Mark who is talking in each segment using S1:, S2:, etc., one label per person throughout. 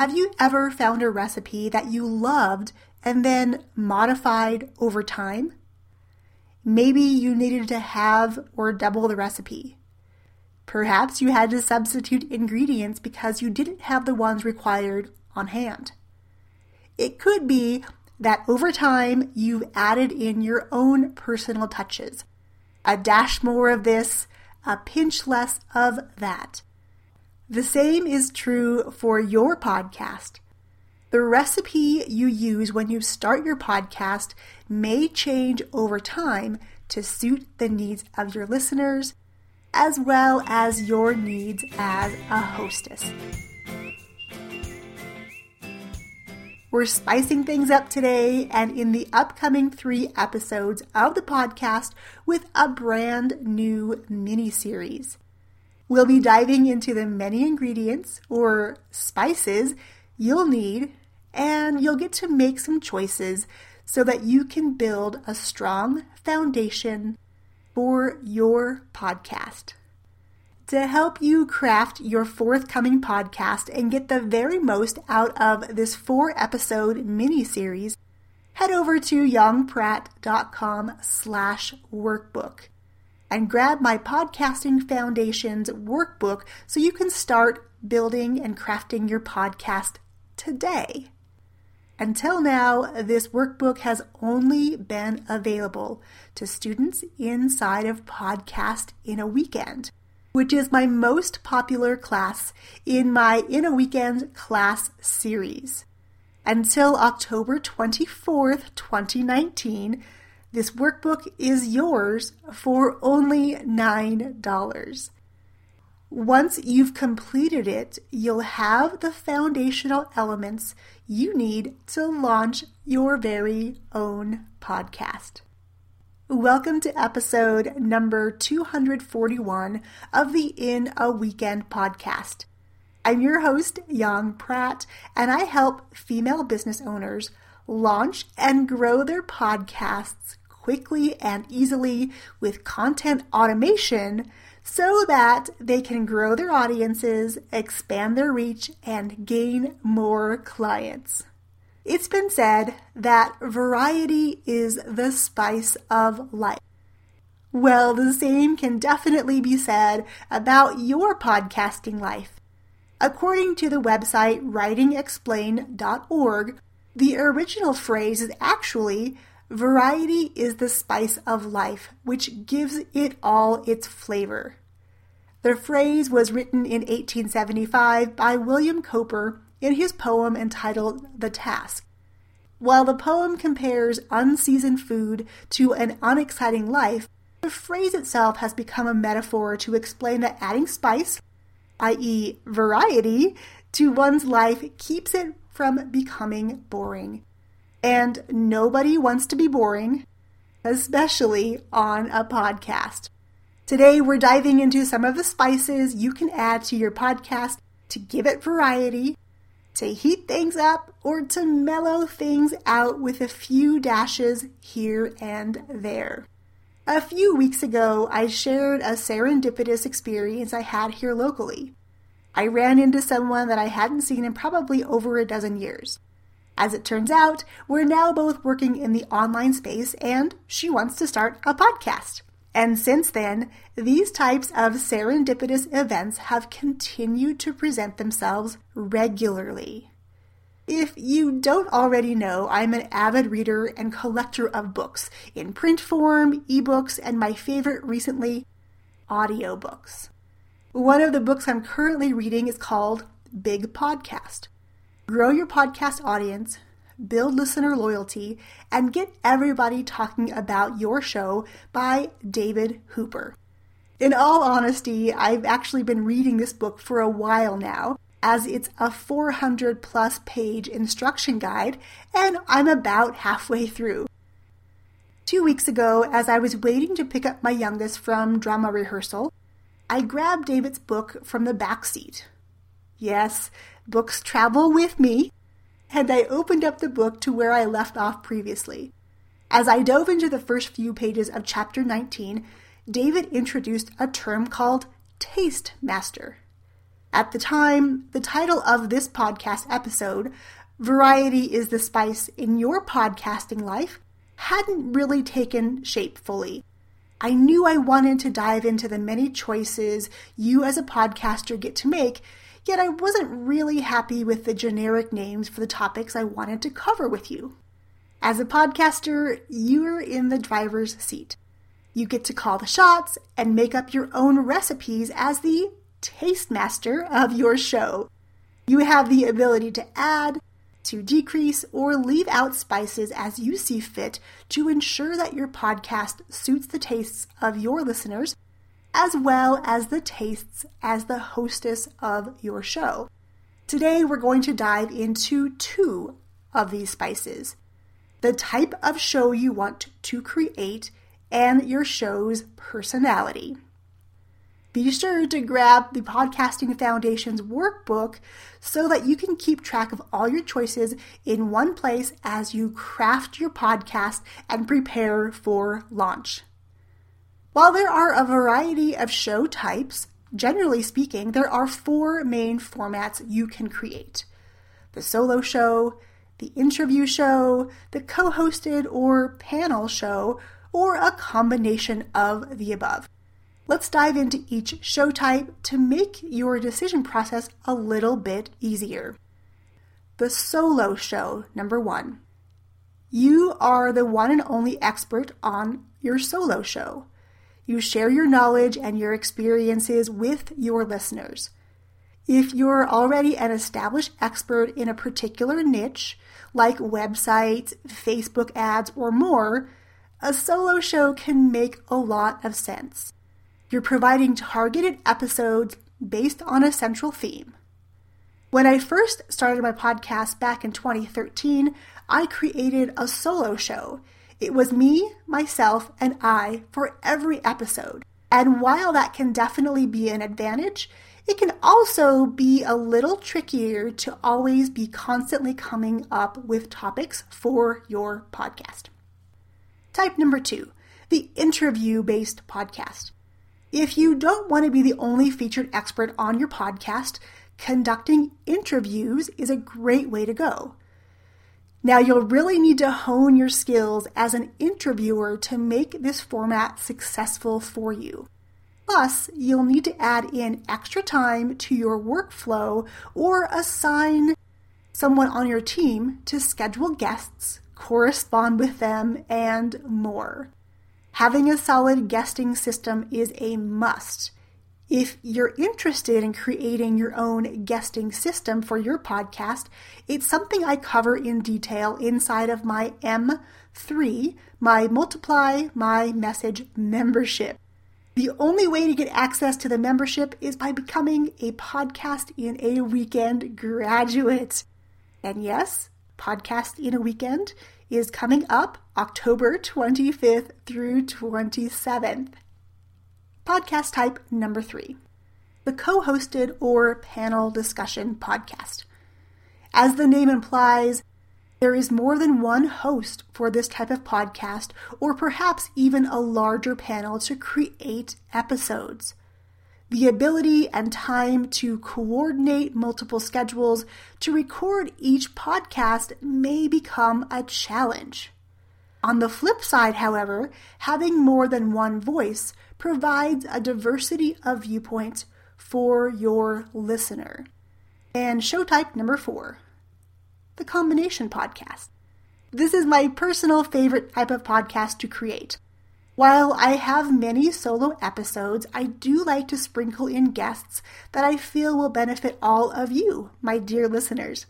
S1: Have you ever found a recipe that you loved and then modified over time? Maybe you needed to have or double the recipe. Perhaps you had to substitute ingredients because you didn't have the ones required on hand. It could be that over time you've added in your own personal touches. A dash more of this, a pinch less of that. The same is true for your podcast. The recipe you use when you start your podcast may change over time to suit the needs of your listeners as well as your needs as a hostess. We're spicing things up today and in the upcoming three episodes of the podcast with a brand new mini series. We'll be diving into the many ingredients or spices you'll need, and you'll get to make some choices so that you can build a strong foundation for your podcast. To help you craft your forthcoming podcast and get the very most out of this four episode mini series, head over to yongpratt.com slash workbook and grab my Podcasting Foundations workbook so you can start building and crafting your podcast today. Until now, this workbook has only been available to students inside of Podcast in a Weekend, which is my most popular class in my In a Weekend class series. Until October 24th, 2019, this workbook is yours for only $9. Once you've completed it, you'll have the foundational elements you need to launch your very own podcast. Welcome to episode number 241 of the In a Weekend podcast. I'm your host, Yong Pratt, and I help female business owners launch and grow their podcasts quickly and easily with content automation so that they can grow their audiences, expand their reach, and gain more clients. It's been said that variety is the spice of life. Well, the same can definitely be said about your podcasting life. According to the website writingexplained.org, the original phrase is actually Variety is the spice of life, which gives it all its flavor. The phrase was written in 1875 by William Cowper in his poem entitled The Task. While the poem compares unseasoned food to an unexciting life, the phrase itself has become a metaphor to explain that adding spice, i.e., variety, to one's life keeps it from becoming boring. And nobody wants to be boring, especially on a podcast. Today, we're diving into some of the spices you can add to your podcast to give it variety, to heat things up, or to mellow things out with a few dashes here and there. A few weeks ago, I shared a serendipitous experience I had here locally. I ran into someone that I hadn't seen in probably over a dozen years. As it turns out, we're now both working in the online space and she wants to start a podcast. And since then, these types of serendipitous events have continued to present themselves regularly. If you don't already know, I'm an avid reader and collector of books in print form, ebooks, and my favorite recently, audiobooks. One of the books I'm currently reading is called Big Podcast grow your podcast audience, build listener loyalty, and get everybody talking about your show by David Hooper. In all honesty, I've actually been reading this book for a while now, as it's a 400 plus page instruction guide, and I'm about halfway through. Two weeks ago, as I was waiting to pick up my youngest from drama rehearsal, I grabbed David's book from the back seat. Yes, Books travel with me, and I opened up the book to where I left off previously. As I dove into the first few pages of chapter 19, David introduced a term called taste master. At the time, the title of this podcast episode, Variety is the Spice in Your Podcasting Life, hadn't really taken shape fully. I knew I wanted to dive into the many choices you as a podcaster get to make, yet I wasn't really happy with the generic names for the topics I wanted to cover with you. As a podcaster, you're in the driver's seat. You get to call the shots and make up your own recipes as the taste master of your show. You have the ability to add, to decrease or leave out spices as you see fit to ensure that your podcast suits the tastes of your listeners as well as the tastes as the hostess of your show. Today we're going to dive into two of these spices the type of show you want to create and your show's personality. Be sure to grab the Podcasting Foundation's workbook so that you can keep track of all your choices in one place as you craft your podcast and prepare for launch. While there are a variety of show types, generally speaking, there are four main formats you can create the solo show, the interview show, the co hosted or panel show, or a combination of the above. Let's dive into each show type to make your decision process a little bit easier. The solo show, number one. You are the one and only expert on your solo show. You share your knowledge and your experiences with your listeners. If you're already an established expert in a particular niche, like websites, Facebook ads, or more, a solo show can make a lot of sense. You're providing targeted episodes based on a central theme. When I first started my podcast back in 2013, I created a solo show. It was me, myself, and I for every episode. And while that can definitely be an advantage, it can also be a little trickier to always be constantly coming up with topics for your podcast. Type number two, the interview based podcast. If you don't want to be the only featured expert on your podcast, conducting interviews is a great way to go. Now, you'll really need to hone your skills as an interviewer to make this format successful for you. Plus, you'll need to add in extra time to your workflow or assign someone on your team to schedule guests, correspond with them, and more. Having a solid guesting system is a must. If you're interested in creating your own guesting system for your podcast, it's something I cover in detail inside of my M3, my Multiply My Message membership. The only way to get access to the membership is by becoming a Podcast in a Weekend graduate. And yes, Podcast in a Weekend is coming up October 25th through 27th. Podcast type number three the co hosted or panel discussion podcast. As the name implies, there is more than one host for this type of podcast, or perhaps even a larger panel to create episodes. The ability and time to coordinate multiple schedules to record each podcast may become a challenge. On the flip side, however, having more than one voice provides a diversity of viewpoints for your listener. And show type number four the combination podcast. This is my personal favorite type of podcast to create. While I have many solo episodes, I do like to sprinkle in guests that I feel will benefit all of you, my dear listeners.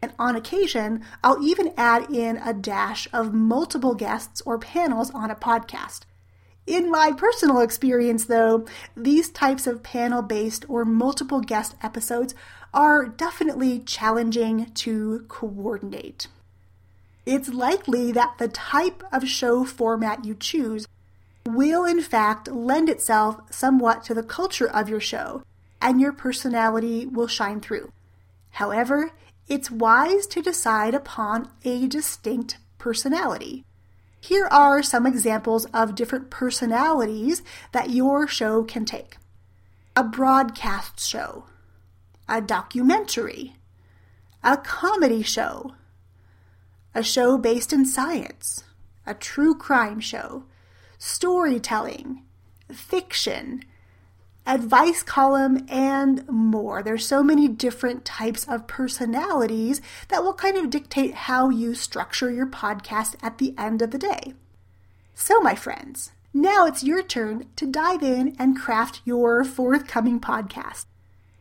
S1: And on occasion, I'll even add in a dash of multiple guests or panels on a podcast. In my personal experience, though, these types of panel based or multiple guest episodes are definitely challenging to coordinate it's likely that the type of show format you choose will, in fact, lend itself somewhat to the culture of your show, and your personality will shine through. However, it's wise to decide upon a distinct personality. Here are some examples of different personalities that your show can take. A broadcast show. a documentary, a comedy show, a show based in science, a true crime show, storytelling, fiction, advice column, and more. There's so many different types of personalities that will kind of dictate how you structure your podcast at the end of the day. So, my friends, now it's your turn to dive in and craft your forthcoming podcast.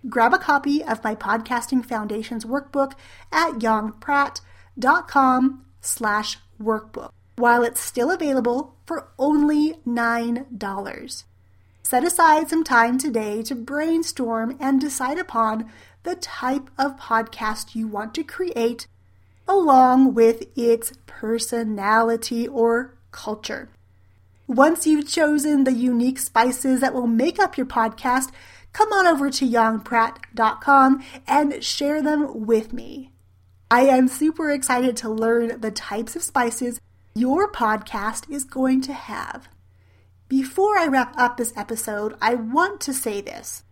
S1: Grab a copy of my Podcasting Foundations workbook at yongpratt.com slash workbook while it's still available for only $9. Set aside some time today to brainstorm and decide upon the type of podcast you want to create along with its personality or culture. Once you've chosen the unique spices that will make up your podcast, come on over to yongpratt.com and share them with me. I am super excited to learn the types of spices your podcast is going to have. Before I wrap up this episode, I want to say this.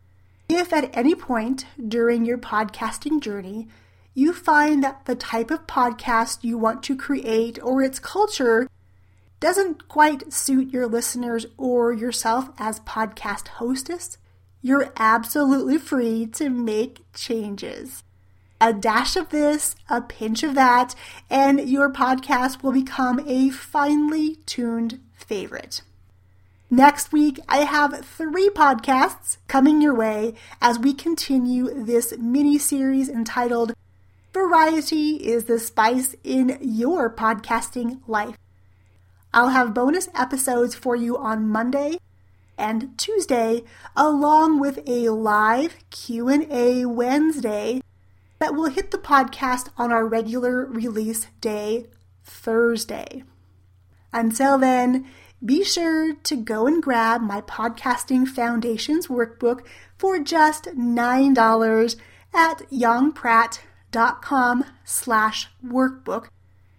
S1: If at any point during your podcasting journey you find that the type of podcast you want to create or its culture doesn't quite suit your listeners or yourself as podcast hostess, you're absolutely free to make changes. A dash of this, a pinch of that, and your podcast will become a finely tuned favorite. Next week, I have three podcasts coming your way as we continue this mini series entitled Variety is the Spice in Your Podcasting Life. I'll have bonus episodes for you on Monday and Tuesday, along with a live Q&A Wednesday that will hit the podcast on our regular release day, Thursday. Until then, be sure to go and grab my Podcasting Foundations workbook for just $9 at yongpratt.com slash workbook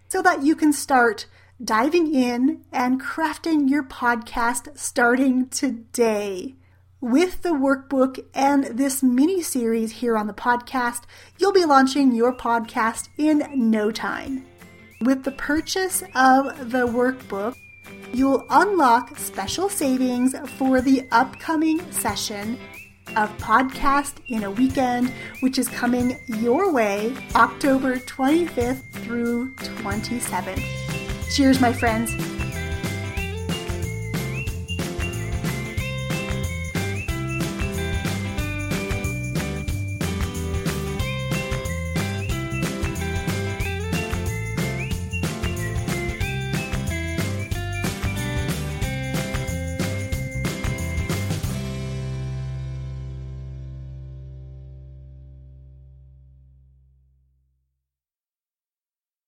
S1: so that you can start diving in and crafting your podcast starting today. With the workbook and this mini series here on the podcast, you'll be launching your podcast in no time. With the purchase of the workbook, you'll unlock special savings for the upcoming session of Podcast in a Weekend, which is coming your way October 25th through 27th. Cheers, my friends.